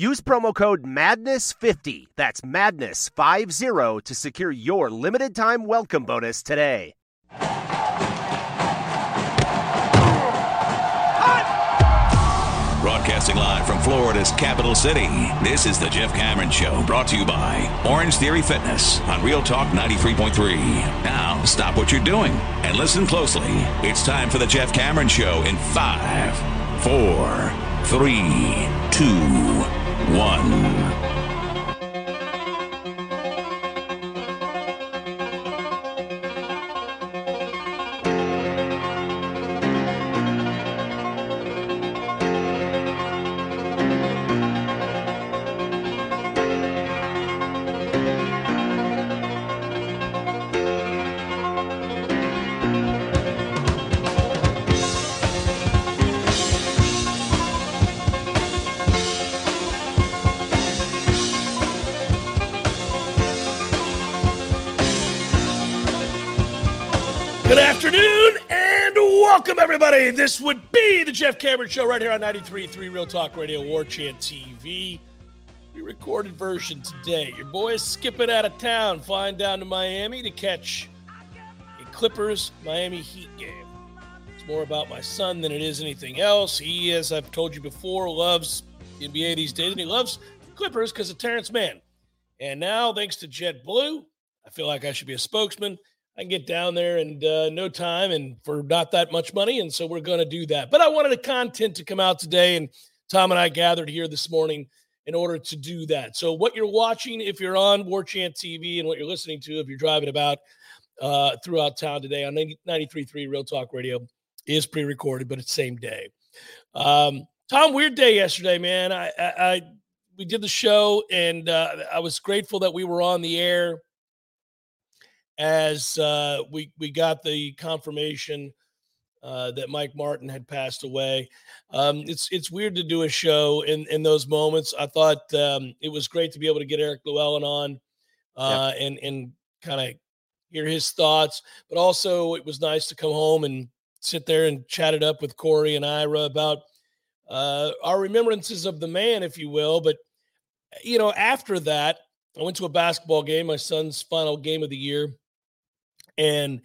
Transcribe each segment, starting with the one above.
Use promo code MADNESS50, that's MADNESS50, to secure your limited time welcome bonus today. Broadcasting live from Florida's capital city, this is the Jeff Cameron Show, brought to you by Orange Theory Fitness on Real Talk 93.3. Now, stop what you're doing and listen closely. It's time for the Jeff Cameron Show in five, four, three, two, one. Everybody. This would be the Jeff Cameron Show right here on 93.3 Real Talk Radio, War Chant TV. We recorded version today. Your boy is skipping out of town, flying down to Miami to catch a Clippers Miami Heat game. It's more about my son than it is anything else. He, as I've told you before, loves the NBA these days, and he loves the Clippers because of Terance Mann. And now, thanks to JetBlue, I feel like I should be a spokesman. I can get down there in uh, no time and for not that much money. And so we're going to do that. But I wanted the content to come out today. And Tom and I gathered here this morning in order to do that. So, what you're watching, if you're on War Chant TV, and what you're listening to, if you're driving about uh, throughout town today on 93.3 Real Talk Radio, is pre recorded, but it's same day. Um, Tom, weird day yesterday, man. I, I, I we did the show, and uh, I was grateful that we were on the air as uh, we we got the confirmation uh, that Mike Martin had passed away. Um, it's it's weird to do a show in in those moments. I thought um, it was great to be able to get Eric Llewellyn on uh, and and kind of hear his thoughts, but also it was nice to come home and sit there and chat it up with Corey and Ira about uh, our remembrances of the man, if you will. But you know, after that, I went to a basketball game, my son's final game of the year and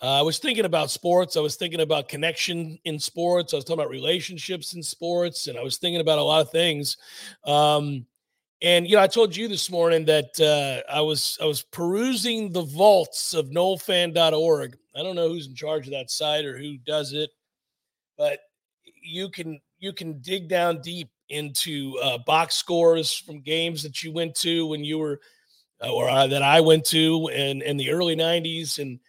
uh, I was thinking about sports. I was thinking about connection in sports. I was talking about relationships in sports, and I was thinking about a lot of things. Um, and you know, I told you this morning that uh, I was I was perusing the vaults of NoleFan.org. I don't know who's in charge of that site or who does it, but you can you can dig down deep into uh, box scores from games that you went to when you were or uh, that I went to in in the early '90s, and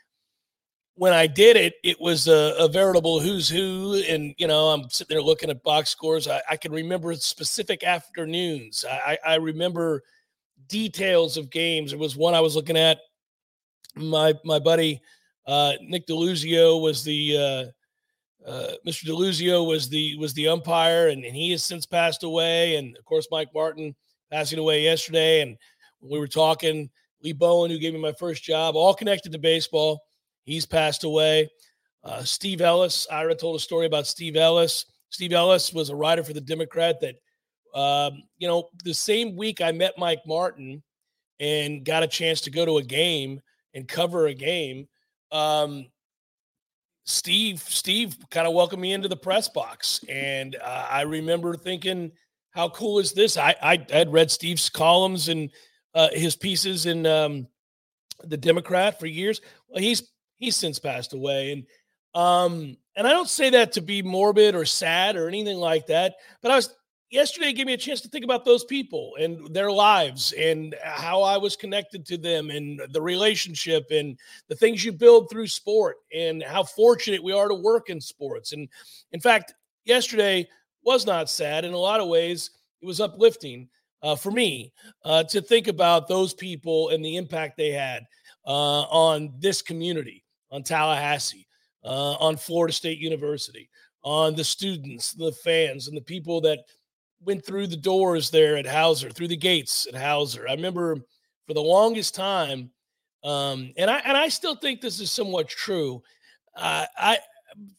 when I did it, it was a, a, veritable who's who. And you know, I'm sitting there looking at box scores. I, I can remember specific afternoons. I, I remember details of games. It was one I was looking at. My my buddy uh, Nick Deluzio was the uh, uh, Mr. Deluzio was the was the umpire, and, and he has since passed away. And of course, Mike Martin passing away yesterday. And we were talking, Lee Bowen, who gave me my first job, all connected to baseball. He's passed away. Uh, Steve Ellis, Ira told a story about Steve Ellis. Steve Ellis was a writer for the Democrat that, um, you know, the same week I met Mike Martin and got a chance to go to a game and cover a game. Um, Steve, Steve kind of welcomed me into the press box. And uh, I remember thinking, how cool is this? I, I had read Steve's columns and uh, his pieces in um, the Democrat for years. Well, he's he's since passed away, and um, and I don't say that to be morbid or sad or anything like that. But I was, yesterday gave me a chance to think about those people and their lives and how I was connected to them and the relationship and the things you build through sport and how fortunate we are to work in sports. And in fact, yesterday was not sad. In a lot of ways, it was uplifting uh, for me uh, to think about those people and the impact they had uh, on this community, on Tallahassee, uh, on Florida State University, on the students, the fans, and the people that went through the doors there at Howser, through the gates at Howser. I remember for the longest time, um, and I and I still think this is somewhat true. I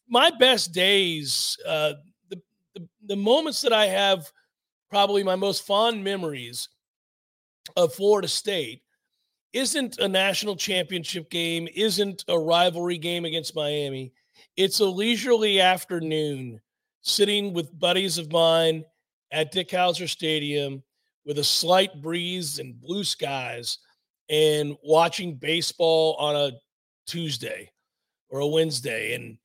my best days, uh, the, the the moments that I have, probably my most fond memories of Florida State, isn't a national championship game, isn't a rivalry game against Miami. It's a leisurely afternoon sitting with buddies of mine at Dick Howser Stadium with a slight breeze and blue skies and watching baseball on a Tuesday or a Wednesday and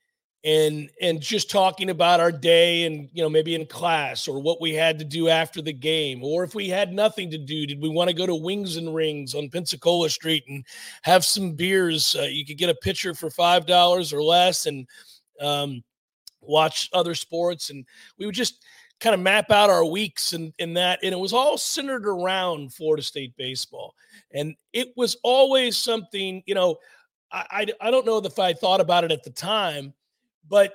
and and just talking about our day and you know maybe in class or what we had to do after the game or if we had nothing to do did we want to go to wings and rings on pensacola street and have some beers uh, you could get a pitcher for five dollars or less and um, watch other sports and we would just kind of map out our weeks and, and that. And it was all centered around Florida State baseball. And it was always something, you know, I, I, I don't know if I thought about it at the time, but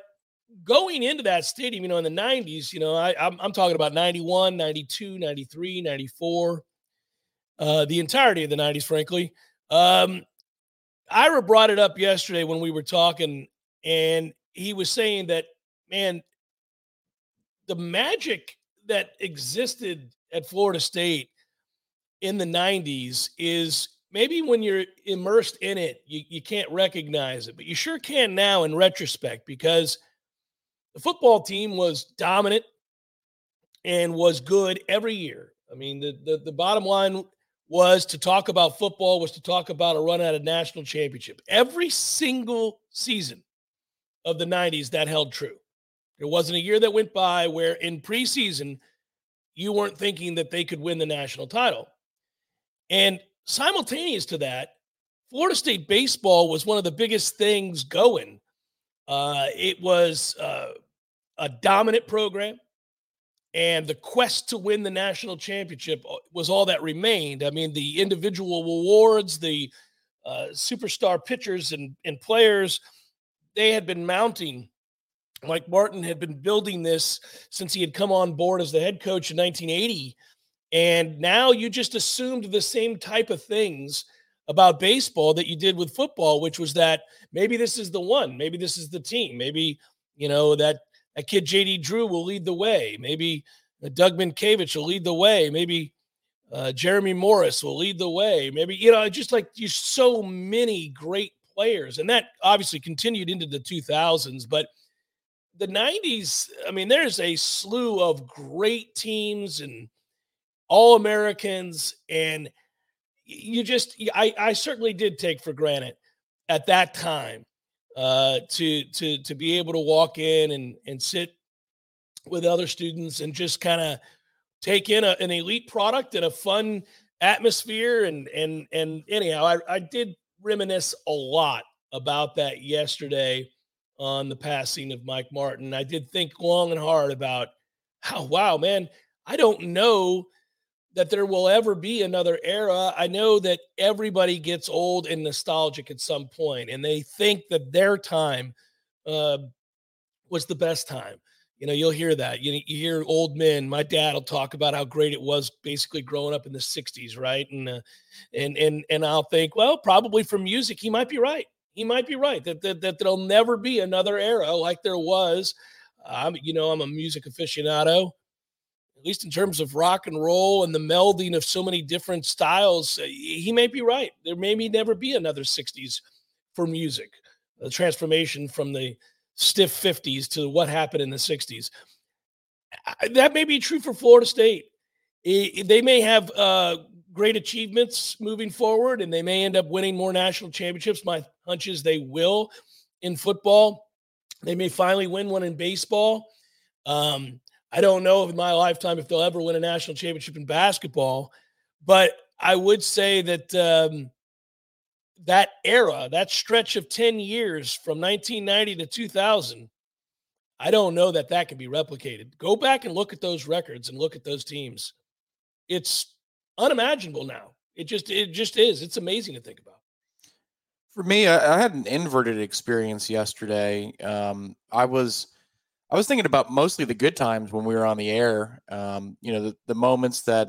going into that stadium, you know, in the 90s, you know, I, I'm, I'm talking about 91, 92, 93, 94, uh, the entirety of the 90s, frankly. Um, Ira brought it up yesterday when we were talking, and he was saying that, man, the magic that existed at Florida State in the 90s is maybe when you're immersed in it, you, you can't recognize it, but you sure can now in retrospect because the football team was dominant and was good every year. I mean, the, the, the bottom line was to talk about football was to talk about a run at a national championship. Every single season of the 90s, that held true. There wasn't a year that went by where in preseason you weren't thinking that they could win the national title. And simultaneous to that, Florida State baseball was one of the biggest things going. Uh, it was uh, a dominant program, and the quest to win the national championship uh, was all that remained. I mean, the individual awards, the uh, superstar pitchers and, and players, they had been mounting Mike Martin had been building this since he had come on board as the head coach in 1980. And now you just assumed the same type of things about baseball that you did with football, which was that maybe this is the one, maybe this is the team, maybe, you know, that, that kid JD Drew will lead the way, maybe uh, Doug Mientkiewicz will lead the way, maybe uh, Jeremy Morris will lead the way, maybe, you know, just like you so many great players. And that obviously continued into the 2000s, but – the 90s, I mean, there's a slew of great teams and all Americans. And you just, I, I certainly did take for granted at that time uh, to, to, to be able to walk in and, and sit with other students and just kind of take in a, an elite product and a fun atmosphere. And, and, and anyhow, I, I did reminisce a lot about that yesterday on the passing of Mike Martin. I did think long and hard about how, wow, man, I don't know that there will ever be another era. I know that everybody gets old and nostalgic at some point, and they think that their time uh, was the best time. You know, you'll hear that. You, you hear old men. My dad will talk about how great it was, basically growing up in the '60s, right? And uh, and and and I'll think, well, probably for music, he might be right he might be right that, that, that there'll never be another era like there was. You know, I'm a music aficionado, at least in terms of rock and roll and the melding of so many different styles. Uh, he may be right. There may never be another 60s for music, the transformation from the stiff 50s to what happened in the 60s. That may be true for Florida State. They may have uh, great achievements moving forward, and they may end up winning more national championships. My hunch is they will in football. They may finally win one in baseball. Um, I don't know in my lifetime if they'll ever win a national championship in basketball, but I would say that um, that era, that stretch of 10 years from 1990 to 2000, I don't know that that can be replicated. Go back and look at those records and look at those teams. It's unimaginable now. It just it just is. It's amazing to think about. For me, I, I had an inverted experience yesterday. Um, I was I was thinking about mostly the good times when we were on the air. Um, you know, the, the moments that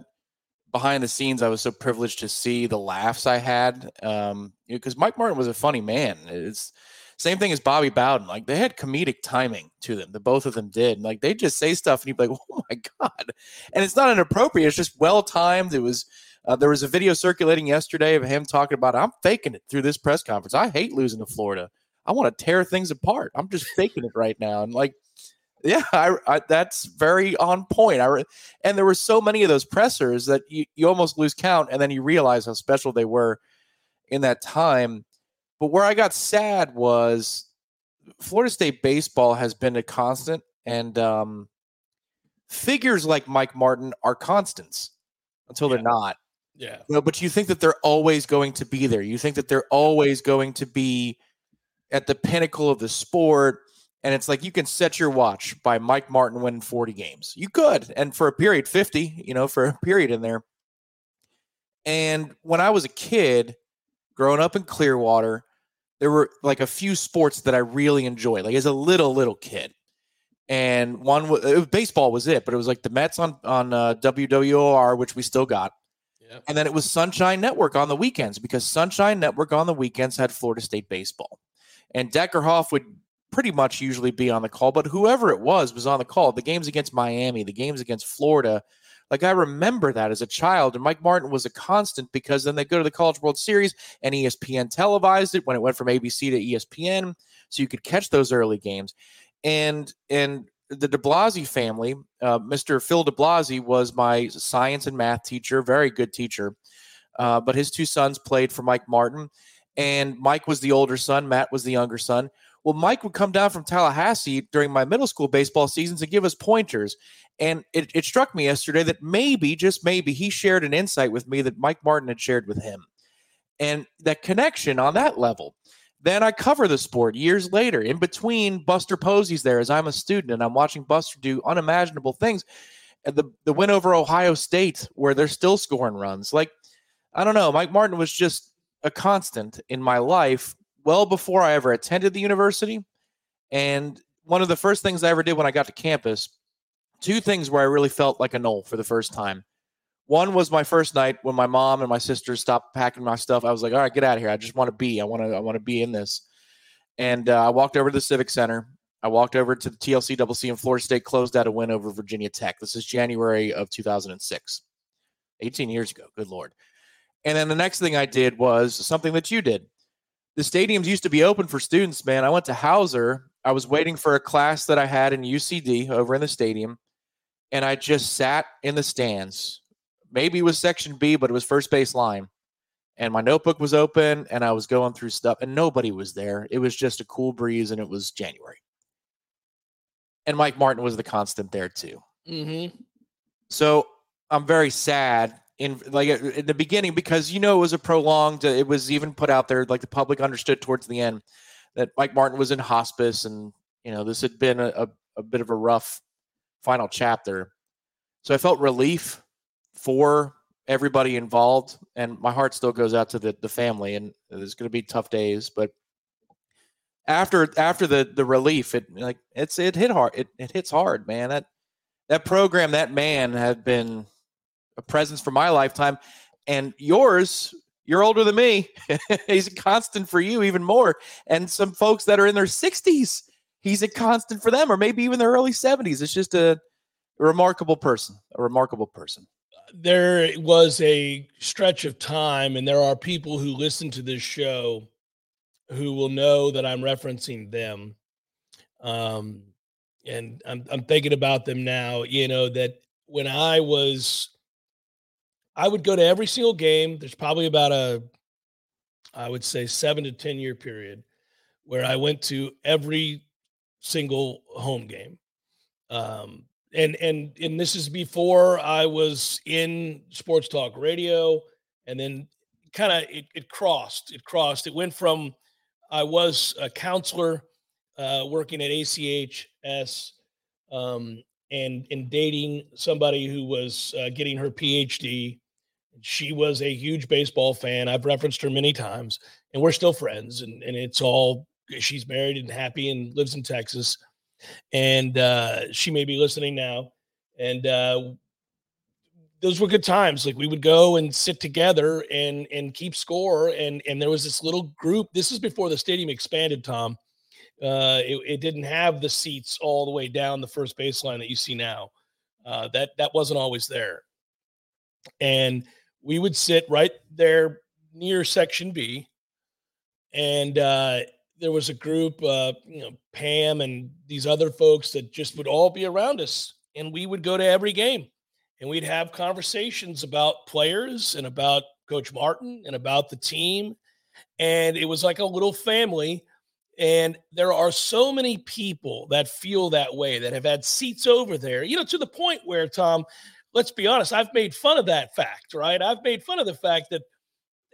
behind the scenes I was so privileged to see the laughs I had. Um, because you know, Mike Martin was a funny man. It's same thing as Bobby Bowden. Like they had comedic timing to them. The both of them did. Like they just say stuff and you'd be like, "Oh my god!" And it's not inappropriate. It's just well timed. It was uh, there was a video circulating yesterday of him talking about, I'm faking it through this press conference. I hate losing to Florida. I want to tear things apart. I'm just faking it right now. And like, yeah, I, I, that's very on point. I re- and there were so many of those pressers that you, you almost lose count, and then you realize how special they were in that time. But where I got sad was Florida State baseball has been a constant, and um, figures like Mike Martin are constants until yeah. they're not. Yeah. You know, but you think that they're always going to be there. You think that they're always going to be at the pinnacle of the sport. And it's like you can set your watch by Mike Martin winning 40 games. You could. And for a period, 50, you know, for a period in there. And when I was a kid, growing up in Clearwater, there were like a few sports that I really enjoyed, like as a little, little kid. And one was baseball was it, but it was like the Mets on on uh, WWOR, which we still got and then it was Sunshine Network on the weekends because Sunshine Network on the weekends had Florida State baseball. And Deckerhoff would pretty much usually be on the call, but whoever it was was on the call. The games against Miami, the games against Florida. Like I remember that as a child, and Mike Martin was a constant because then they go to the College World Series and ESPN televised it when it went from ABC to ESPN, so you could catch those early games. And and the de Blasi family, uh, Mr. Phil de Blasi was my science and math teacher, very good teacher. Uh, but his two sons played for Mike Martin, and Mike was the older son, Matt was the younger son. Well, Mike would come down from Tallahassee during my middle school baseball seasons and give us pointers. And it, it struck me yesterday that maybe, just maybe, he shared an insight with me that Mike Martin had shared with him. And that connection on that level then I cover the sport years later. In between, Buster Posey's there as I'm a student and I'm watching Buster do unimaginable things. The, the win over Ohio State, where they're still scoring runs. Like, I don't know. Mike Martin was just a constant in my life well before I ever attended the university. And one of the first things I ever did when I got to campus, two things where I really felt like a Nole for the first time. One was my first night when my mom and my sister stopped packing my stuff. I was like, all right, get out of here. I just want to be. I want to. I want to be in this. And uh, I walked over to the Civic Center. I walked over to the TLC Double C and Florida State closed out a win over Virginia Tech. This is January of 2006, 18 years ago. Good Lord. And then the next thing I did was something that you did. The stadiums used to be open for students, man. I went to Howser. I was waiting for a class that I had in UCD over in the stadium. And I just sat in the stands maybe it was section B, but it was first base line. And my notebook was open and I was going through stuff and nobody was there. It was just a cool breeze and it was January. And Mike Martin was the constant there too. Mm-hmm. So I'm very sad in like in the beginning because you know it was a prolonged. Uh, it was even put out there like the public understood towards the end that Mike Martin was in hospice and you know this had been a, a, a bit of a rough final chapter. So I felt relief for everybody involved, and my heart still goes out to the the family. And there's going to be tough days, but after after the the relief, it like it's it hit hard. It it hits hard, man. That that program, that man had been a presence for my lifetime, and yours. You're older than me. He's a constant for you, even more. And some folks that are in their 60s, he's a constant for them, or maybe even their early 70s. It's just a, remarkable person, a remarkable person there was a stretch of time, and there are people who listen to this show who will know that I'm referencing them. Um, and I'm, I'm thinking about them now, you know, that when I was, I would go to every single game. There's probably about a, I would say, seven to 10 year period where I went to every single home game. Um, and and and this is before I was in sports talk radio, and then kind of it, it crossed. It crossed. It went from I was a counselor uh, working at ACHS um, and and dating somebody who was uh, getting her PhD. She was a huge baseball fan. I've referenced her many times, and we're still friends. And and it's all she's married and happy and lives in Texas and uh, she may be listening now. And uh, those were good times. Like we would go and sit together and and keep score. And and there was this little group. This is before the stadium expanded, Tom. Uh, it, it didn't have the seats all the way down the first baseline that you see now. Uh, that that wasn't always there. And we would sit right there near section B, and uh, there was a group, uh, you know, Pam and these other folks that just would all be around us, and we would go to every game, and we'd have conversations about players and about Coach Martin and about the team, and it was like a little family. And there are so many people that feel that way that have had seats over there, you know, to the point where, Tom, let's be honest, I've made fun of that fact, right? I've made fun of the fact that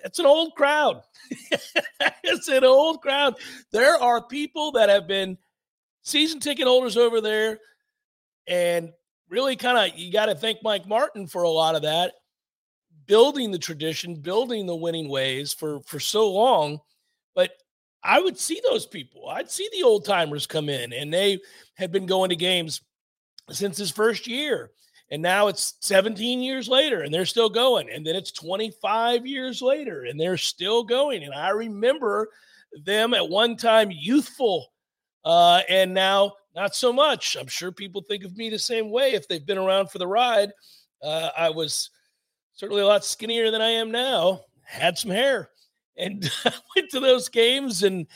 it's an old crowd. it's an old crowd. There are people that have been season ticket holders over there, and really kind of you got to thank Mike Martin for a lot of that, building the tradition, building the winning ways for for so long. But I would see those people. I'd see the old timers come in, and they have been going to games since his first year. And now it's 17 years later and they're still going. And then it's 25 years later and they're still going. And I remember them at one time youthful uh, and now not so much. I'm sure people think of me the same way if they've been around for the ride. Uh, I was certainly a lot skinnier than I am now, had some hair, and went to those games and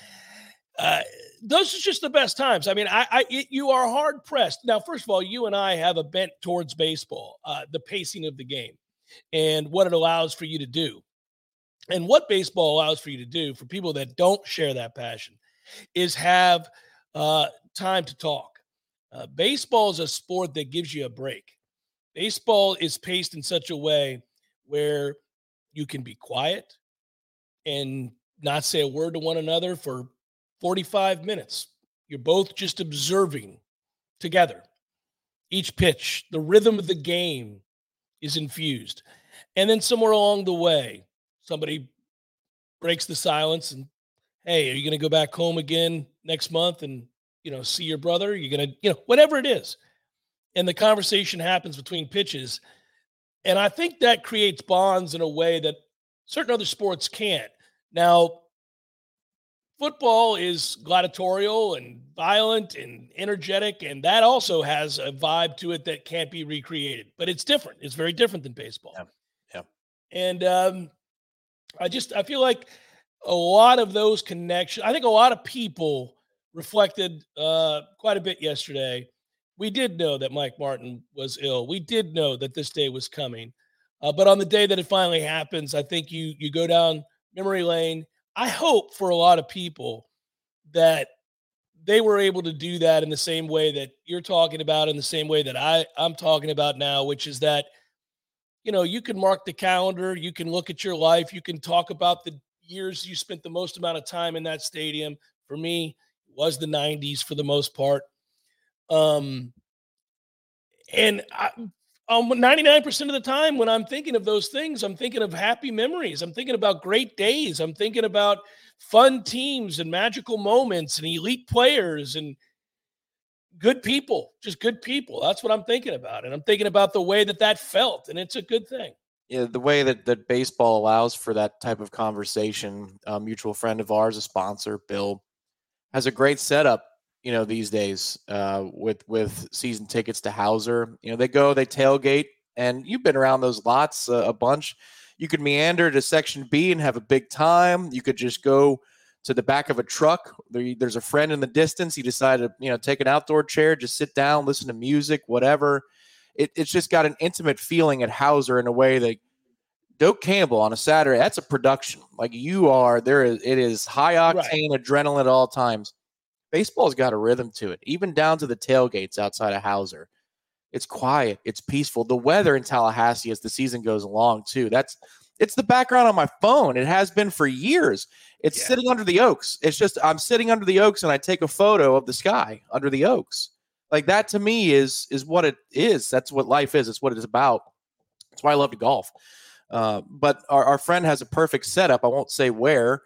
uh, those are just the best times. I mean, I, I it, you are hard pressed. Now, first of all, you and I have a bent towards baseball, uh, the pacing of the game, and what it allows for you to do, and what baseball allows for you to do for people that don't share that passion, is have uh, time to talk. Uh, baseball is a sport that gives you a break. Baseball is paced in such a way where you can be quiet and not say a word to one another for 45 minutes. You're both just observing together. Each pitch, the rhythm of the game is infused. And then somewhere along the way, somebody breaks the silence and, hey, are you going to go back home again next month and, you know, see your brother? You're going to, you know, whatever it is. And the conversation happens between pitches. And I think that creates bonds in a way that certain other sports can't. Now, football is gladiatorial and violent and energetic, and that also has a vibe to it that can't be recreated. But it's different. It's very different than baseball. Yeah. yeah. And um, I just I feel like a lot of those connections. I think a lot of people reflected uh, quite a bit yesterday. We did know that Mike Martin was ill. We did know that this day was coming. Uh, but on the day that it finally happens, I think you you go down memory lane I hope for a lot of people that they were able to do that in the same way that you're talking about, in the same way that I, I'm talking about now, which is that, you know, you can mark the calendar, you can look at your life, you can talk about the years you spent the most amount of time in that stadium. For me, was the 90s for the most part. Um, and I, um, 99% of the time when I'm thinking of those things, I'm thinking of happy memories. I'm thinking about great days. I'm thinking about fun teams and magical moments and elite players and good people, just good people. That's what I'm thinking about. And I'm thinking about the way that that felt. And it's a good thing. Yeah, the way that, that baseball allows for that type of conversation. A mutual friend of ours, a sponsor, Bill, has a great setup you know these days uh, with with season tickets to Howser. You know they go, they tailgate, and you've been around those lots uh, a bunch. You could meander to section B and have a big time. You could just go to the back of a truck. There, there's a friend in the distance. He decided to you know take an outdoor chair, just sit down, listen to music, whatever. It, it's just got an intimate feeling at Howser in a way that Doak Campbell on a Saturday. That's a production. Like you are there. Is it is high octane right. adrenaline at all times baseball's got a rhythm to it, even down to the tailgates outside of Howser. It's quiet. It's peaceful. The weather in Tallahassee as the season goes along too. That's it's the background on my phone. It has been for years. It's yeah. sitting under the oaks. It's just I'm sitting under the oaks and I take a photo of the sky under the oaks. Like that to me is is what it is. That's what life is. It's what it's about. That's why I love to golf. Uh, but our, our friend has a perfect setup. I won't say where,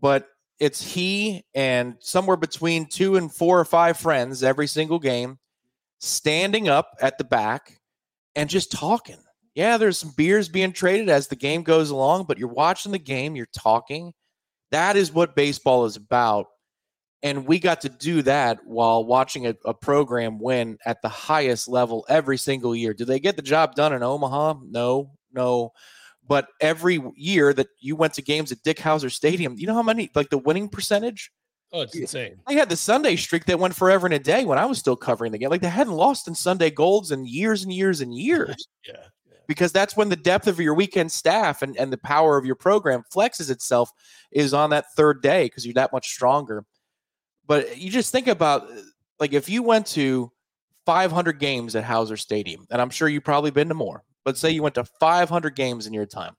but it's he and somewhere between two and four or five friends every single game standing up at the back and just talking. Yeah, there's some beers being traded as the game goes along, but you're watching the game, you're talking. That is what baseball is about. And we got to do that while watching a, a program win at the highest level every single year. Did they get the job done in Omaha? No, no. But every year that you went to games at Dick Howser Stadium, you know how many, like the winning percentage? Oh, it's insane. I had the Sunday streak that went forever and a day when I was still covering the game. Like they hadn't lost in Sunday golds in years and years and years. yeah. Because that's when the depth of your weekend staff and, and the power of your program flexes itself is on that third day because you're that much stronger. But you just think about like if you went to 500 games at Howser Stadium, and I'm sure you've probably been to more, but say you went to 500 games in your time.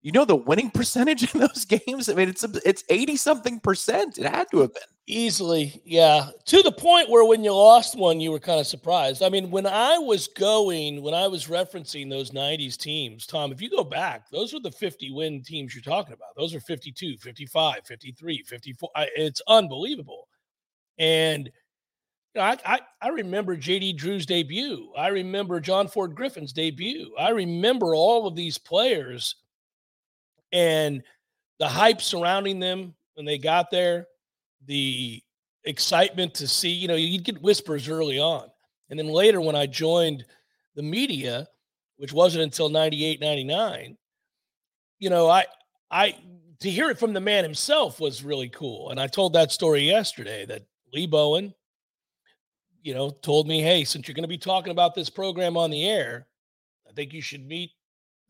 You know the winning percentage in those games? I mean, it's it's 80 something percent. It had to have been. Easily, yeah. To the point where when you lost one, you were kind of surprised. I mean, when I was going, when I was referencing those 90s teams, Tom, if you go back, those are the 50 win teams you're talking about. Those are 52, 55, 53, 54. I, it's unbelievable. And know, I, I, I remember JD Drew's debut. I remember John Ford Griffin's debut. I remember all of these players and the hype surrounding them when they got there, the excitement to see, you know, you'd get whispers early on. And then later when I joined the media, which wasn't until 98, 99, you know, I, I, to hear it from the man himself was really cool. And I told that story yesterday that Lee Bowen, you know, told me, hey, since you're going to be talking about this program on the air, I think you should meet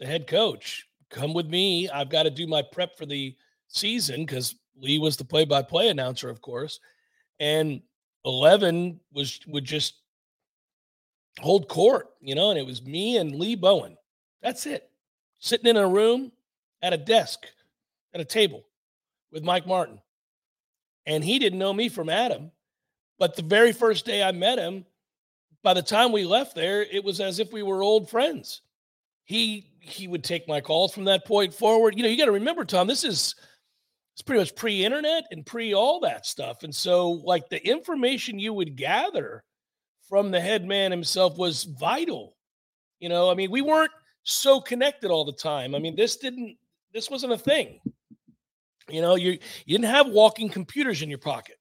the head coach. Come with me. I've got to do my prep for the season because Lee was the play-by-play announcer, of course, and Eleven was would just hold court, you know, and it was me and Lee Bowen. That's it. Sitting in a room at a desk at a table with Mike Martin. And he didn't know me from Adam. But the very first day I met him, by the time we left there, it was as if we were old friends. He he would take my calls from that point forward. You know, you got to remember, Tom, this is it's pretty much pre-internet and pre all that stuff. And so, like the information you would gather from the head man himself was vital. You know, I mean, we weren't so connected all the time. I mean, this didn't this wasn't a thing. You know, you you didn't have walking computers in your pocket.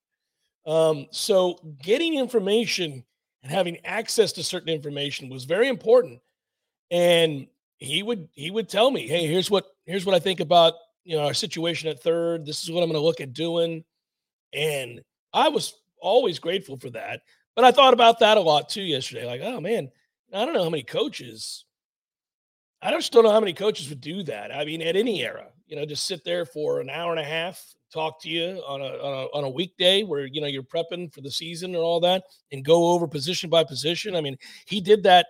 Um, so getting information and having access to certain information was very important. And he would he would tell me, hey, here's what here's what I think about you know our situation at third. This is what I'm going to look at doing. And I was always grateful for that. But I thought about that a lot too yesterday. Like, oh man, I don't know how many coaches. I just don't know how many coaches would do that. I mean, at any era, you know, just sit there for an hour and a half talk to you on a, on a, on a weekday where you know you're prepping for the season and all that and go over position by position. I mean he did that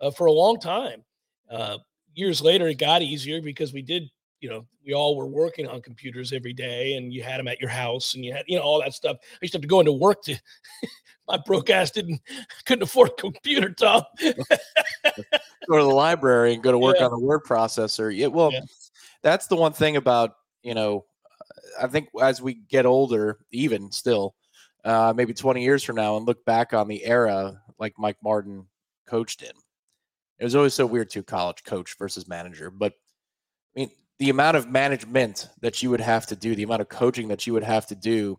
uh, for a long time. Uh, years later it got easier because we did you know we all were working on computers every day and you had them at your house and you had you know all that stuff. I used to have to go into work to my broke ass didn't couldn't afford a computer tom. Go to the library and go to work yeah. on a word processor. Yeah well yeah. that's the one thing about you know I think as we get older, even still, uh, maybe 20 years from now, and look back on the era like Mike Martin coached in, it was always so weird to college coach versus manager. But I mean, the amount of management that you would have to do, the amount of coaching that you would have to do.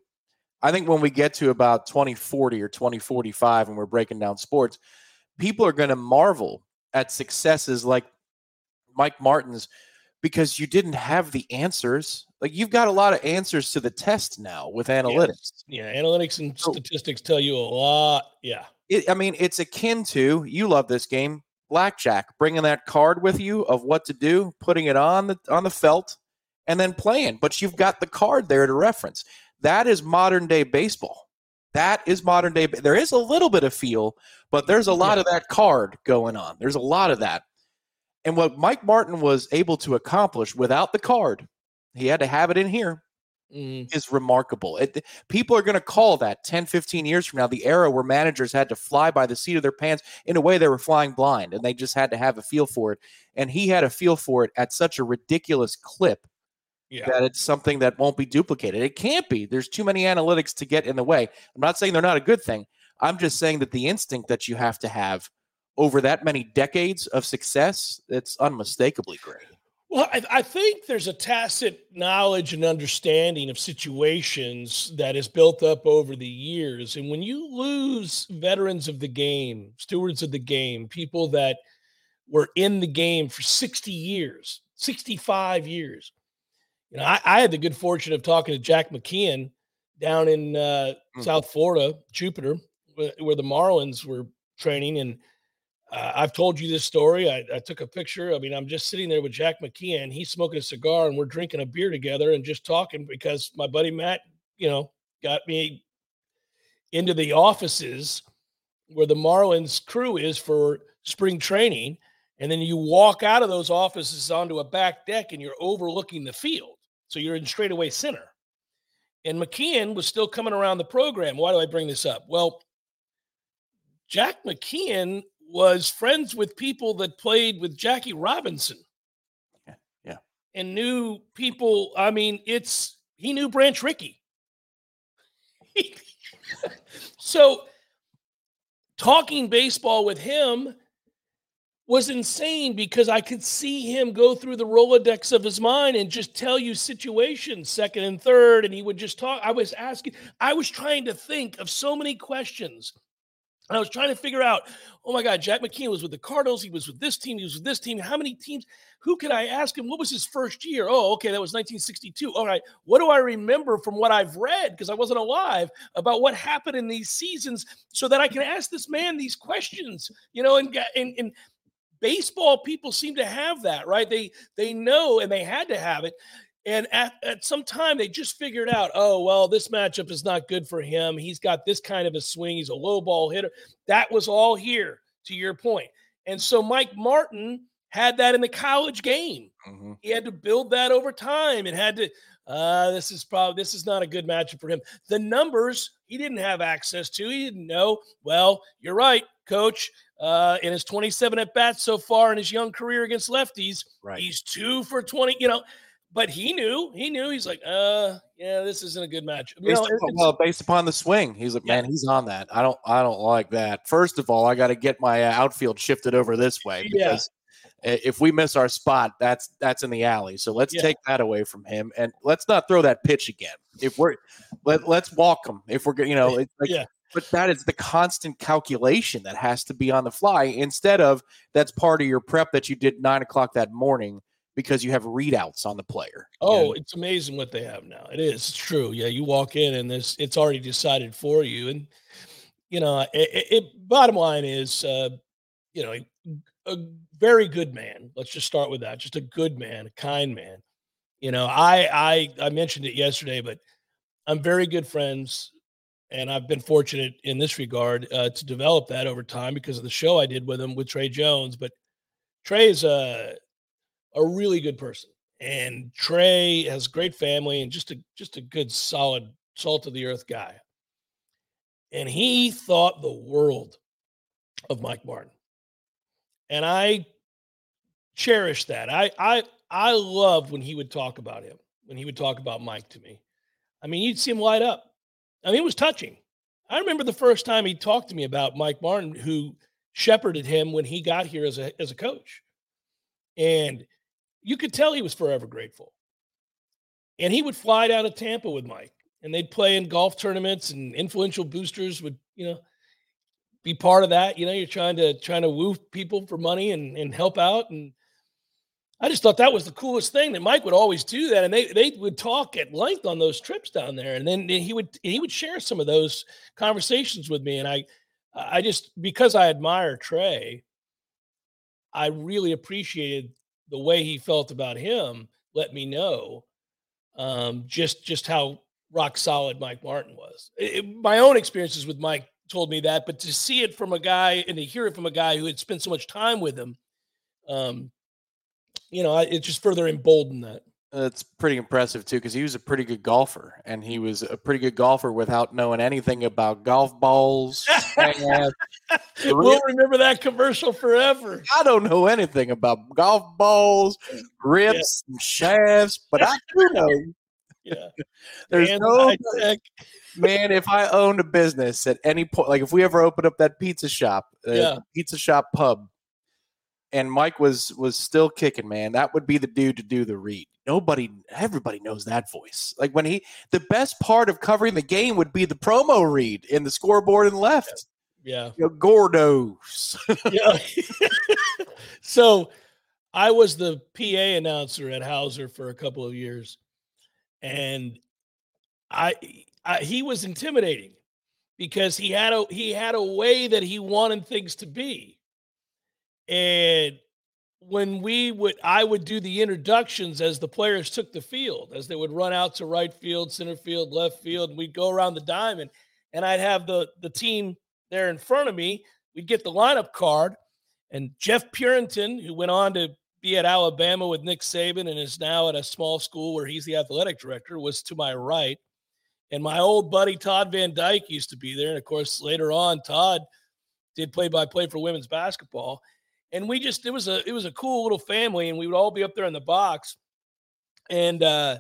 I think when we get to about 2040 or 2045 and we're breaking down sports, people are going to marvel at successes like Mike Martin's because you didn't have the answers. Like you've got a lot of answers to the test now with analytics. Yeah, yeah analytics and so, statistics tell you a lot. Yeah. It, I mean, it's akin to you love this game, blackjack, bringing that card with you of what to do, putting it on the on the felt, and then playing. But you've got the card there to reference. That is modern day baseball. That is modern day. There is a little bit of feel, but there's a lot yeah. of that card going on. There's a lot of that. And what Mike Martin was able to accomplish without the card, he had to have it in here, mm. is remarkable. It, people are going to call that 10, 15 years from now the era where managers had to fly by the seat of their pants. In a way, they were flying blind and they just had to have a feel for it. And he had a feel for it at such a ridiculous clip yeah. that it's something that won't be duplicated. It can't be. There's too many analytics to get in the way. I'm not saying they're not a good thing. I'm just saying that the instinct that you have to have over that many decades of success, it's unmistakably great. Well, I, I, think there's a tacit knowledge and understanding of situations that is built up over the years. And when you lose veterans of the game, stewards of the game, people that were in the game for 60 years, 65 years, you know, I, I, had the good fortune of talking to Jack McKeon down in uh, mm. South Florida, Jupiter, where, where, the Marlins were training. And uh, I've told you this story. I, I, took a picture. I mean, I'm just sitting there with Jack McKeon. He's smoking a cigar, and we're drinking a beer together and just talking because my buddy Matt, you know, got me into the offices where the Marlins crew is for spring training. And then you walk out of those offices onto a back deck and you're overlooking the field. So you're in straightaway center. And McKeon was still coming around the program. Why do I bring this up? Well, Jack McKeon was friends with people that played with Jackie Robinson. Yeah. yeah. And knew people. I mean, it's he knew Branch Rickey. so talking baseball with him was insane because I could see him go through the Rolodex of his mind and just tell you situations, second and third, and he would just talk. I was asking, I was trying to think of so many questions. And I was trying to figure out, oh my God, Jack McKeon was with the Cardinals. He was with this team. He was with this team. How many teams? Who could I ask him? What was his first year? Oh, okay, that was 1962. All right. What do I remember from what I've read? Because I wasn't alive about what happened in these seasons so that I can ask this man these questions, you know, and, and, and baseball people seem to have that, right? They they know and they had to have it. And at, at some time, they just figured out, oh, well, this matchup is not good for him. He's got this kind of a swing. He's a low ball hitter. That was all here, to your point. And so Mike Martin had that in the college game. Mm-hmm. He had to build that over time and had to, uh, this is probably, this is not a good matchup for him. The numbers he didn't have access to. He didn't know. Well, you're right, coach uh, in his 27 at bats so far in his young career against lefties. Right. He's two for 20, you know, but he knew, he knew he's like, uh, yeah, this isn't a good match. You based, know, upon, well, based upon the swing, he's like, man, he's on that. I don't, I don't like that. First of all, I got to get my uh, outfield shifted over this way because yeah. if we miss our spot, that's that's in the alley. So let's yeah. take that away from him and let's not throw that pitch again. If we're let let's walk him. If we're you know, like, yeah but that is the constant calculation that has to be on the fly instead of that's part of your prep that you did nine o'clock that morning because you have readouts on the player. Oh, it's amazing what they have now. It is. It's true. Yeah, you walk in and this it's already decided for you. And you know, it, it bottom line is, uh, you know, a, a very good man. Let's just start with that. Just a good man, a kind man. You know, I I I mentioned it yesterday, but I'm very good friends and I've been fortunate in this regard uh, to develop that over time because of the show I did with him with Trey Jones. But Trey is a a really good person, and Trey has great family and just a just a good, solid, salt of the earth guy. And he thought the world of Mike Martin, and I cherish that. I I I loved when he would talk about him, when he would talk about Mike to me. I mean, you'd see him light up I mean, it was touching. I remember the first time he talked to me about Mike Martin, who shepherded him when he got here as a as a coach, and you could tell he was forever grateful. And he would fly down to Tampa with Mike, and they'd play in golf tournaments, and influential boosters would, you know, be part of that. You know, you're trying to trying to woo people for money and and help out, and I just thought that was the coolest thing that Mike would always do that, and they they would talk at length on those trips down there, and then he would he would share some of those conversations with me, and I I just because I admire Trey, I really appreciated the way he felt about him. Let me know um, just just how rock solid Mike Martin was. It, my own experiences with Mike told me that, but to see it from a guy and to hear it from a guy who had spent so much time with him, um, you know, it just further emboldened that. That's pretty impressive too, because he was a pretty good golfer, and he was a pretty good golfer without knowing anything about golf balls. we'll remember that commercial forever. I don't know anything about golf balls, grips, yeah. and shafts, but I do know. Yeah, there's and no man. If I owned a business at any point, like if we ever opened up that pizza shop, uh, yeah. pizza shop pub, and Mike was was still kicking, man, that would be the dude to do the read. Nobody, everybody knows that voice. Like when he, the best part of covering the game would be the promo read in the scoreboard and left. Yeah, know, Gordos. yeah. so, I was the PA announcer at Howser for a couple of years, and I, I he was intimidating because he had a he had a way that he wanted things to be and when we would I would do the introductions as the players took the field, as they would run out to right field, center field, left field, and we'd go around the diamond. And I'd have the the team there in front of me. We'd get the lineup card, and Jeff Purinton, who went on to be at Alabama with Nick Saban and is now at a small school where he's the athletic director, was to my right. And my old buddy Todd Van Dyke used to be there. And of course, later on, Todd did play by play for women's basketball and we just it was a it was a cool little family, and we would all be up there in the box. And uh,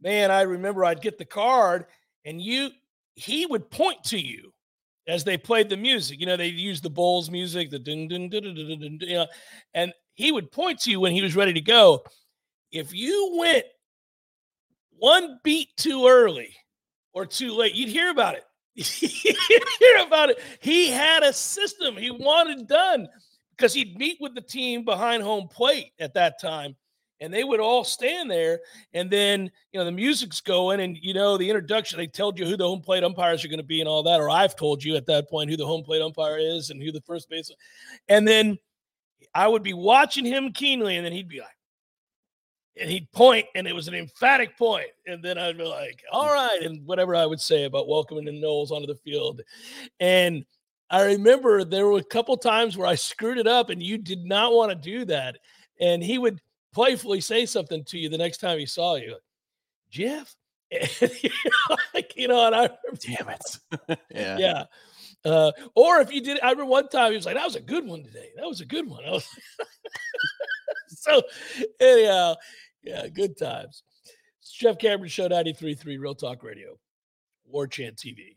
man, I remember I'd get the card, and you he would point to you as they played the music. You know, they used the Bulls music, the ding ding ding ding ding dun, you know, and he would point to you when he was ready to go. If you went one beat too early or too late, you'd hear about it. you'd hear about it. He had a system he wanted done because he'd meet with the team behind home plate at that time and they would all stand there and then you know the music's going and you know the introduction they told you who the home plate umpires are going to be and all that or i've told you at that point who the home plate umpire is and who the first base and then i would be watching him keenly and then he'd be like and he'd point and it was an emphatic point and then i'd be like all right and whatever i would say about welcoming the Noles onto the field and I remember there were a couple times where I screwed it up and you did not want to do that. And he would playfully say something to you the next time he saw you. Jeff, like, you know, and I damn it. yeah. Yeah. Uh, or if you did, I remember one time he was like, that was a good one today. That was a good one. Was so, anyhow, yeah, good times. Jeff Cameron Show 93.3 Real Talk Radio, War Chant TV.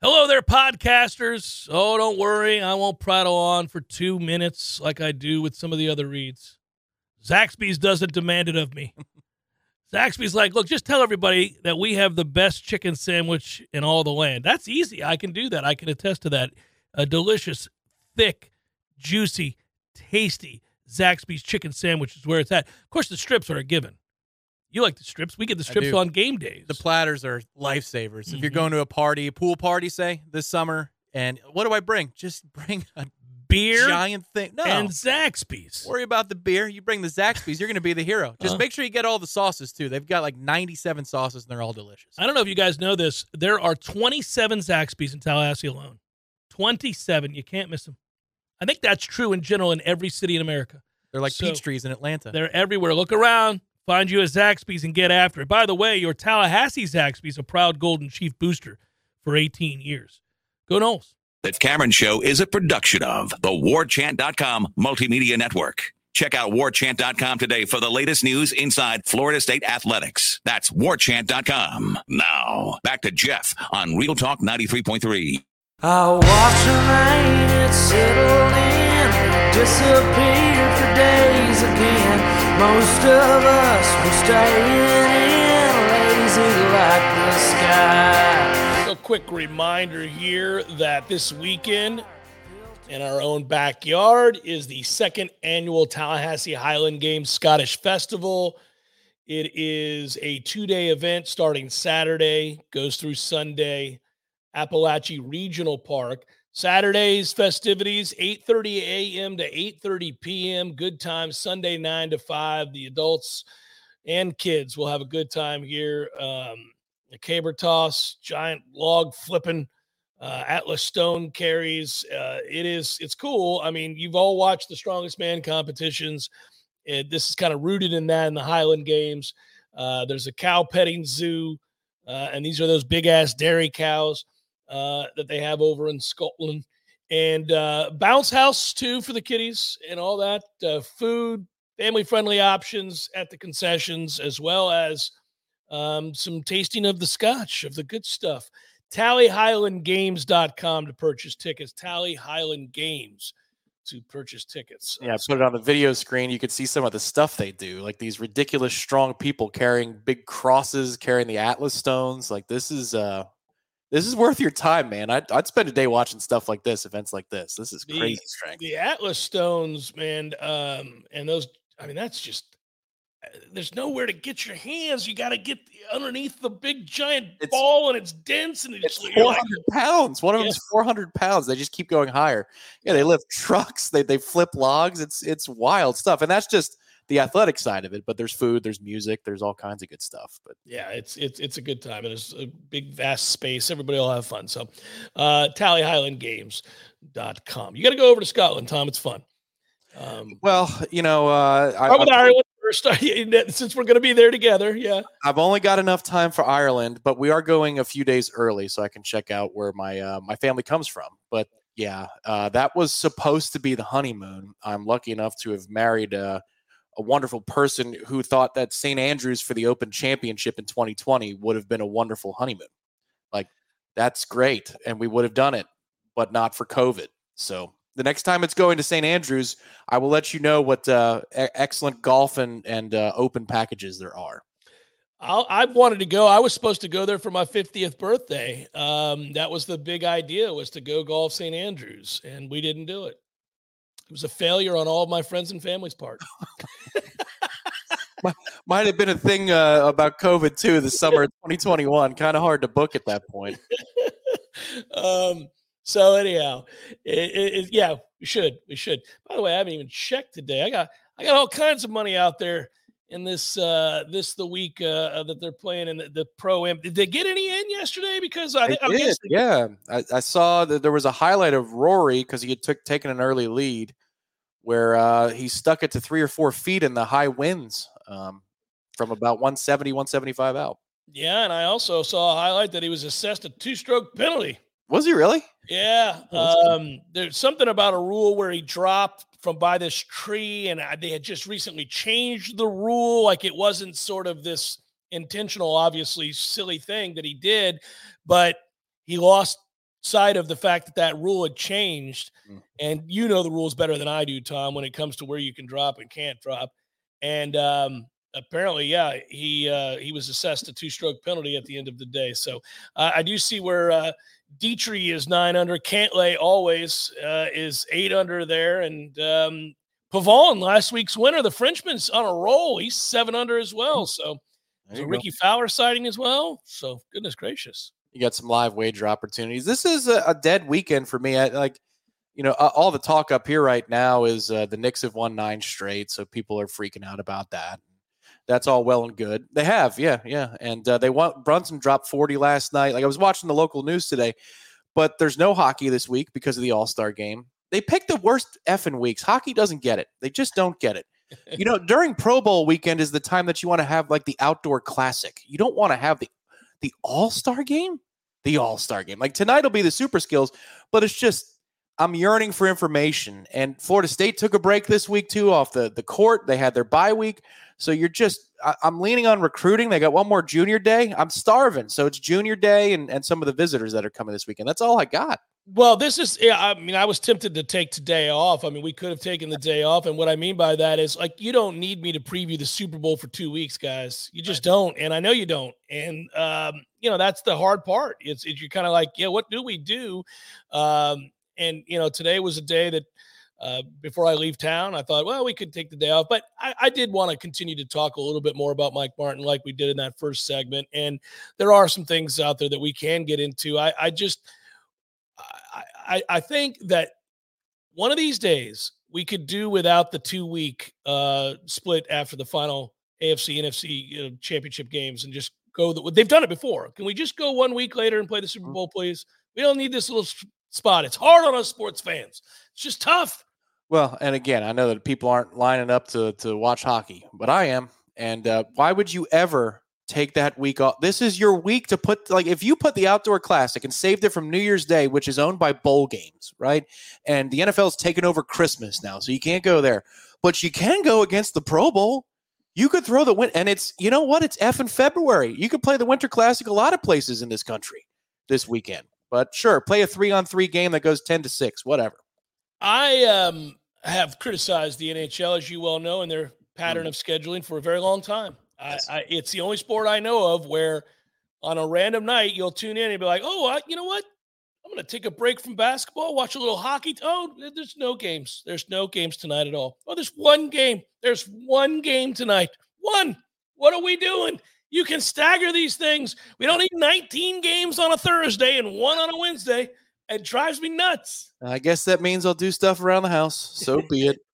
Hello there, podcasters. Oh, don't worry. I won't prattle on for two minutes like I do with some of the other reads. Zaxby's doesn't demand it of me. Zaxby's like, look, just tell everybody that we have the best chicken sandwich in all the land. That's easy. I can do that. I can attest to that. A delicious, thick, juicy, tasty Zaxby's chicken sandwich is where it's at. Of course, the strips are a given. You like the strips? We get the strips on game days. The platters are lifesavers. Mm-hmm. If you're mm-hmm. going to a party, a pool party, say this summer, and what do I bring? Just bring a beer, giant thing, no, and Zaxby's. Worry about the beer. You bring the Zaxby's, you're going to be the hero. Just uh, make sure you get all the sauces too. They've got like 97 sauces, and they're all delicious. I don't know if you guys know this. There are 27 Zaxby's in Tallahassee alone. 27. You can't miss them. I think that's true in general in every city in America. They're like so, peach trees in Atlanta. They're everywhere. Look around. Find you a Zaxby's and get after it. By the way, your Tallahassee Zaxby's a proud Golden Chief booster for 18 years. Go Noles. The Cameron Show is a production of the WarChant.com Multimedia Network. Check out warchant.com today for the latest news inside Florida State athletics. That's warchant.com. Now, back to Jeff on Real Talk 93.3. I watched the rain, it settled in, disappeared for days again. Most of us were staying in blazing like the sky. A quick reminder here that this weekend in our own backyard is the second annual Tallahassee Highland Games Scottish Festival. It is a two day event starting Saturday, goes through Sunday, Apalachee Regional Park. Saturday's festivities 8:30 a.m. to 8:30 p.m. Good time Sunday 9 to 5. The adults and kids will have a good time here. Um, the caber toss, giant log flipping, uh, Atlas Stone carries. Uh, it is it's cool. I mean, you've all watched the strongest man competitions. It, this is kind of rooted in that in the Highland Games. Uh, there's a cow petting zoo, uh, and these are those big ass dairy cows uh, that they have over in Scotland. And uh, bounce house too for the kiddies and all that. food, family friendly options at the concessions, as well as um, some tasting of the scotch, of the good stuff. TallyHighlandGames.com to purchase tickets. Tally Highland Games to purchase tickets. Yeah, put it on the video screen. You could see some of the stuff they do, like these ridiculous strong people carrying big crosses, carrying the Atlas stones. Like this is uh this is worth your time, man. I'd, I'd spend a day watching stuff like this, events like this. This is crazy the, strength. The Atlas stones, man, um, and those. I mean, that's just there's nowhere to get your hands. You got to get underneath the big giant It's- ball, and it's dense, and it's, It's you're like, hundred pounds. One of Yeah. them's four hundred pounds. They just keep going higher. Yeah, they lift trucks. They they flip logs. It's it's wild stuff, and that's just the athletic side of it. But there's food, there's music, there's all kinds of good stuff. But yeah, it's it's it's a good time. and It's a big vast space. Everybody will have fun. So, uh, TallyHighlandGames.com. You got to go over to Scotland, Tom. It's fun. Um, well, you know, uh, I, with Ireland first, since we're going to be there together. Yeah. I've only got enough time for Ireland, but we are going a few days early so I can check out where my uh, my family comes from. But yeah, uh, that was supposed to be the honeymoon. I'm lucky enough to have married uh, a wonderful person who thought that St. Andrews for the Open Championship in 2020 would have been a wonderful honeymoon. Like that's great, and we would have done it, but not for COVID. So the next time it's going to St. Andrews, I will let you know what uh, excellent golf and and uh, open packages there are. I'll, I wanted to go. I was supposed to go there for my 50th birthday. Um, that was the big idea was to go golf St. Andrews, and we didn't do it. It was a failure on all of my friends and family's part. Might have been a thing uh, about COVID too. The summer of 2021, kind of hard to book at that point. um, so anyhow, it, it- yeah, we should, we should. By the way, I haven't even checked today. I got, I got all kinds of money out there in this, uh, this the week uh, that they're playing in the, the pro am. Did they get any in yesterday? Because I, I did, guess they- yeah. I, I saw that there was a highlight of Rory because he had took taken an early lead, where uh, he stuck it to three or four feet in the high winds um, from about 170, 175 out. yeah, and I also saw a highlight that he was assessed a two-stroke penalty. Was he really? Yeah, Oh, um, there's something about a rule where he dropped from by this tree, and I- they had just recently changed the rule. Like it wasn't sort of this intentional, obviously silly thing that he did, but he lost sight of the fact that that rule had changed. Mm. And you know the rules better than I do, Tom, when it comes to where you can drop and can't drop. And um, apparently, yeah, he uh, he was assessed a two-stroke penalty at the end of the day. So uh, I do see where. Uh, Detry is nine under. Cantlay always uh, is eight under there. And um, Pavon, last week's winner, the Frenchman's on a roll. He's seven under as well. So there's a go. Rickie Fowler sighting as well. So goodness gracious. you got some live wager opportunities. This is a, a dead weekend for me. I like, you know, all the talk up here right now is uh, the Knicks have won nine straight, so people are freaking out about that. That's all well and good. They have, yeah, yeah, and uh, they want Brunson dropped forty last night. Like I was watching the local news today, but there's no hockey this week because of the All Star game. They picked the worst effing weeks. Hockey doesn't get it. They just don't get it. You know, during Pro Bowl weekend is the time that you want to have like the outdoor classic. You don't want to have the the All Star game the All Star game. Like tonight will be the super skills, but it's just I'm yearning for information. And Florida State took a break this week too off the the court. They had their bye week, so you're just I, I'm leaning on recruiting. They got one more junior day. I'm starving, so it's junior day and and some of the visitors that are coming this weekend. That's all I got. Well, this is, yeah, I mean, I was tempted to take today off. I mean, we could have taken the day off. And what I mean by that is like, you don't need me to preview the Super Bowl for two weeks, guys. You just don't. And I know you don't. And, um, you know, that's the hard part. It's, it's you're kind of like, yeah, what do we do? Um, and, you know, today was a day that, uh, before I leave town, I thought, well, we could take the day off. But I, I did want to continue to talk a little bit more about Mike Martin, like we did in that first segment. And there are some things out there that we can get into. I, I just, I, I think that one of these days we could do without the two week uh, split after the final AFC NFC uh, championship games and just go. The, they've done it before. Can we just go one week later and play the Super mm-hmm. Bowl, please? We don't need this little spot. It's hard on us sports fans. It's just tough. Well, and again, I know that people aren't lining up to to watch hockey, but I am. And uh, why would you ever take that week off. This is your week to put like if you put the outdoor classic and saved it from New Year's Day, which is owned by bowl games, right? And the NFL's taken over Christmas now, so you can't go there. But you can go against the Pro Bowl. You could throw the win and it's you know what? It's F in February. You could play the Winter Classic a lot of places in this country this weekend. But sure, play a three on three game that goes 10 to 6, whatever. I um have criticized the NHL, as you well know, and their pattern mm. of scheduling for a very long time. Yes. I, I, it's the only sport I know of where on a random night you'll tune in and be like, oh, I, you know what? I'm going to take a break from basketball, watch a little hockey. Oh, there's no games. There's no games tonight at all. Oh, there's one game. There's one game tonight. One. What are we doing? You can stagger these things. We don't need 19 games on a Thursday and one on a Wednesday. It drives me nuts. I guess that means I'll do stuff around the house. So be it.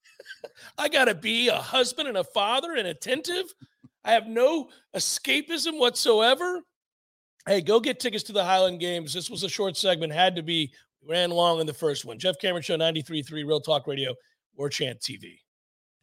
I got to be a husband and a father and attentive. I have no escapism whatsoever. Hey, go get tickets to the Highland Games. This was a short segment, had to be. Ran long in the first one. Jeff Cameron Show, 93.3 Real Talk Radio, War Chant TV.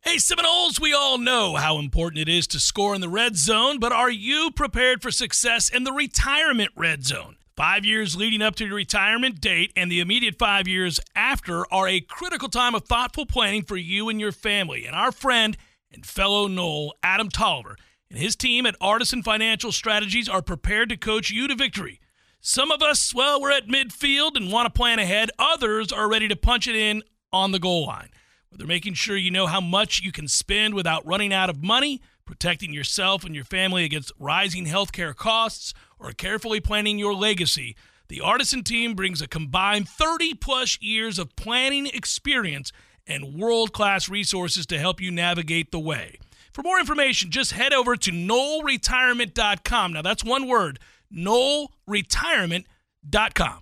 Hey, Seminoles, we all know how important it is to score in the red zone, but are you prepared for success in the retirement red zone? Five years leading up to your retirement date and the immediate five years after are a critical time of thoughtful planning for you and your family. And our friend and fellow Nole, Adam Tolliver, and his team at Artisan Financial Strategies are prepared to coach you to victory. Some of us, well, we're at midfield and want to plan ahead. Others are ready to punch it in on the goal line. Whether making sure you know how much you can spend without running out of money, protecting yourself and your family against rising healthcare costs, or carefully planning your legacy, the Artisan team brings a combined 30 plus years of planning experience and world class resources to help you navigate the way. For more information, just head over to noleretirement.com. Now, that's one word noleretirement.com.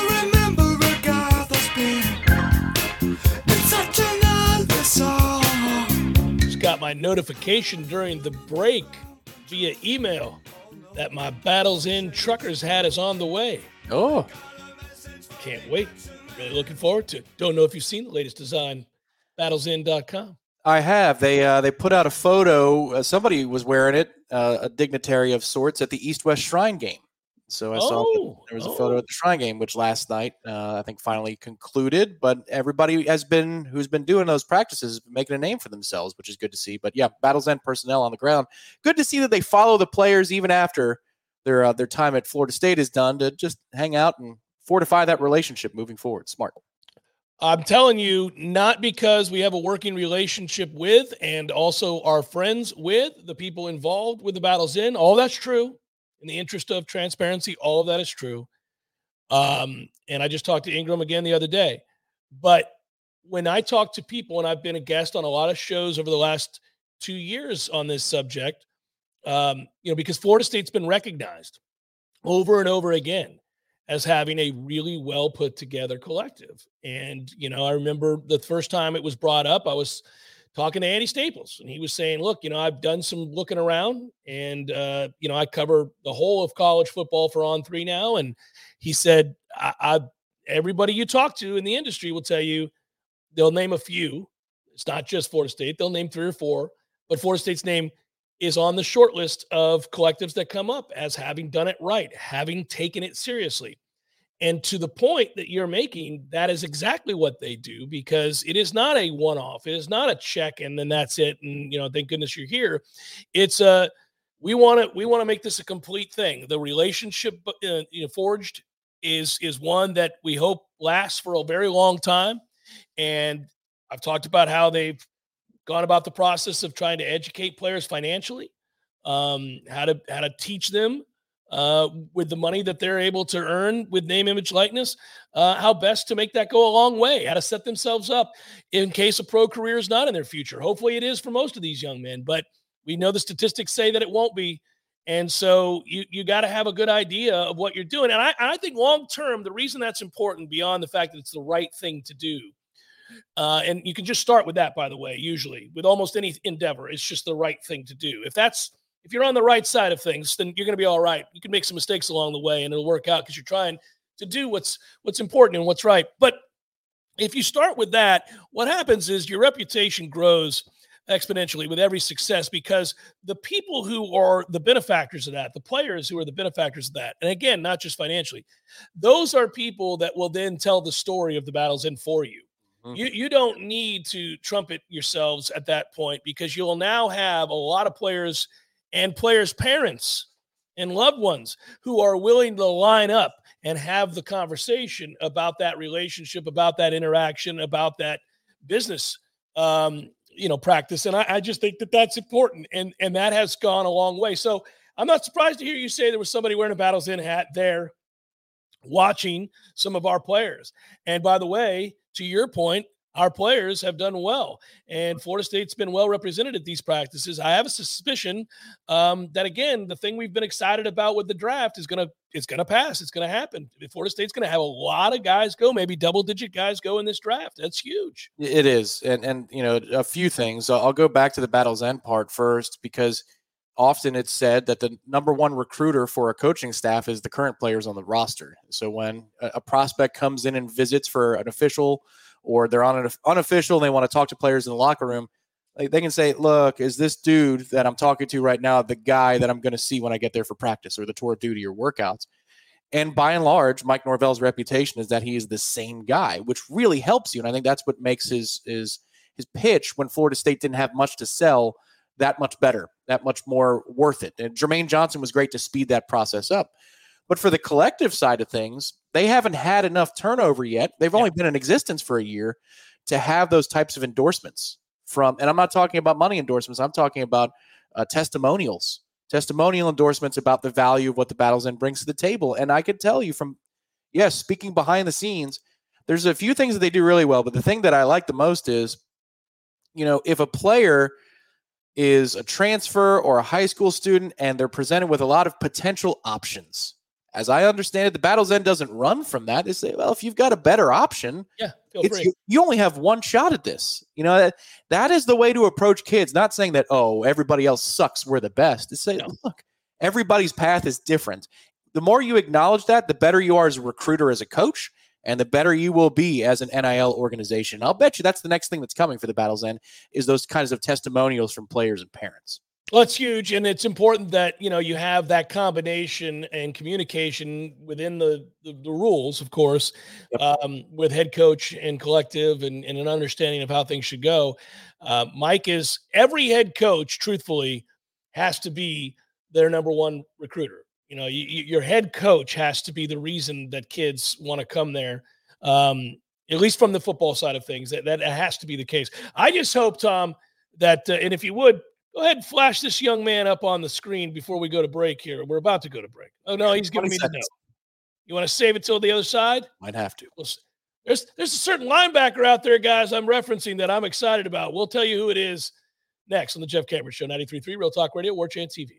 my notification during the break via email that my Battles End Truckers hat is on the way. Oh, can't wait. Really looking forward to it. Don't know if you've seen the latest design, battlesend.com. I have. They uh, they put out a photo. Uh, somebody was wearing it, uh, a dignitary of sorts, at the East West Shrine game. So I oh, saw there was a photo at the Shrine game, which last night uh, I think finally concluded. But everybody has been who's been doing those practices making a name for themselves, which is good to see. But yeah, Battles End personnel on the ground. Good to see that they follow the players even after their uh, their time at Florida State is done to just hang out and fortify that relationship moving forward. Smart. I'm telling you, not because we have a working relationship with and also are friends with the people involved with the Battles End. All that's true in the interest of transparency, all of that is true. Um, and I just talked to Ingram again the other day. But when I talk to people, and I've been a guest on a lot of shows over the last two years on this subject, um, you know, because Florida State's been recognized over and over again as having a really well put together collective. And, you know, I remember the first time it was brought up, I was talking to Andy Staples, and he was saying, "Look, you know, I've done some looking around, and uh, you know, I cover the whole of college football for On3 now." And he said, I, I, everybody you talk to in the industry will tell you they'll name a few. It's not just Florida State; they'll name three or four, but Florida State's name is on the short list of collectives that come up as having done it right, having taken it seriously. And to the point that you're making, that is exactly what they do because it is not a one off. It is not a check and then that's it. And, you know, thank goodness you're here. It's a, we want to we want to make this a complete thing. The relationship uh, you know, forged is is one that we hope lasts for a very long time. And I've talked about how they've gone about the process of trying to educate players financially, um, how to how to teach them uh, with the money that they're able to earn with name, image, likeness, uh, how best to make that go a long way, how to set themselves up in case a pro career is not in their future. Hopefully, it is for most of these young men, but we know the statistics say that it won't be. And so you you got to have a good idea of what you're doing. And I, I think long term, the reason that's important beyond the fact that it's the right thing to do, uh, and you can just start with that, by the way, usually with almost any endeavor, it's just the right thing to do. If that's if you're on the right side of things, then you're going to be all right. You can make some mistakes along the way and it'll work out because you're trying to do what's what's important and what's right. But if you start with that, what happens is your reputation grows exponentially with every success because the people who are the benefactors of that, the players who are the benefactors of that, and again, not just financially, those are people that will then tell the story of the Battles End for you. Mm-hmm. You, you don't need to trumpet yourselves at that point because you'll now have a lot of players and players' parents and loved ones who are willing to line up and have the conversation about that relationship, about that interaction, about that business um, you know practice. And I, I, just think that that's important and and that has gone a long way. So i'm not surprised to hear you say there was somebody wearing a Battles End hat there watching some of our players. And by the way to your point our players have done well and florida state's been well represented at these practices. I have a suspicion um, that again the thing we've been excited about with the draft is going to it's going to pass it's going to happen florida state's going to have a lot of guys go maybe double digit guys go in this draft that's huge. It is and and you know a few things i'll go back to the Battles End part first because often it's said that the number one recruiter for a coaching staff is the current players on the roster so when a, prospect comes in and visits for an official or they're on an unofficial and they want to talk to players in the locker room, like they can say, "Look, is this dude that I'm talking to right now the guy that I'm going to see when I get there for practice or the tour of duty or workouts?" And by and large, Mike Norvell's reputation is that he is the same guy, which really helps you. And I think that's what makes his his his pitch when Florida State didn't have much to sell that much better, that much more worth it. And Jermaine Johnson was great to speed that process up. But for the collective side of things, they haven't had enough turnover yet. They've only been in existence for a year to have those types of endorsements from, and I'm not talking about money endorsements, I'm talking about uh, testimonials, testimonial endorsements about the value of what the Battles End brings to the table. And I could tell you from, yes, speaking behind the scenes, there's a few things that they do really well. But the thing that I like the most is, you know, if a player is a transfer or a high school student and they're presented with a lot of potential options as I understand it, the Battles End doesn't run from that. They say, well, if you've got a better option, yeah, you, you, only have one shot at this. You know, that, that is the way to approach kids. Not saying that, oh, everybody else sucks, we're the best. It's say, no. look, everybody's path is different. The more you acknowledge that, the better you are as a recruiter, as a coach, and the better you will be as an NIL organization. I'll bet you that's the next thing that's coming for the Battles End is those kinds of testimonials from players and parents. Well, it's huge, and it's important that you know you have that combination and communication within the the, the rules, of course, yep. um, with head coach and collective, and, and, an understanding of how things should go. Uh, Mike is every head coach, truthfully, has to be their number one recruiter. You know, you, you, your head coach has to be the reason that kids want to come there. Um, at least from the football side of things, that that has to be the case. I just hope, Tom, that uh, and if you would Go ahead and flash this young man up on the screen before we go to break here. We're about to go to break. Oh no, he's giving me the note. You want to save it till the other side? Might have to. We'll there's there's a certain linebacker out there, guys. I'm referencing that I'm excited about. We'll tell you who it is next on the Jeff Cameron Show, 93.3 Real Talk Radio, War Chant TV.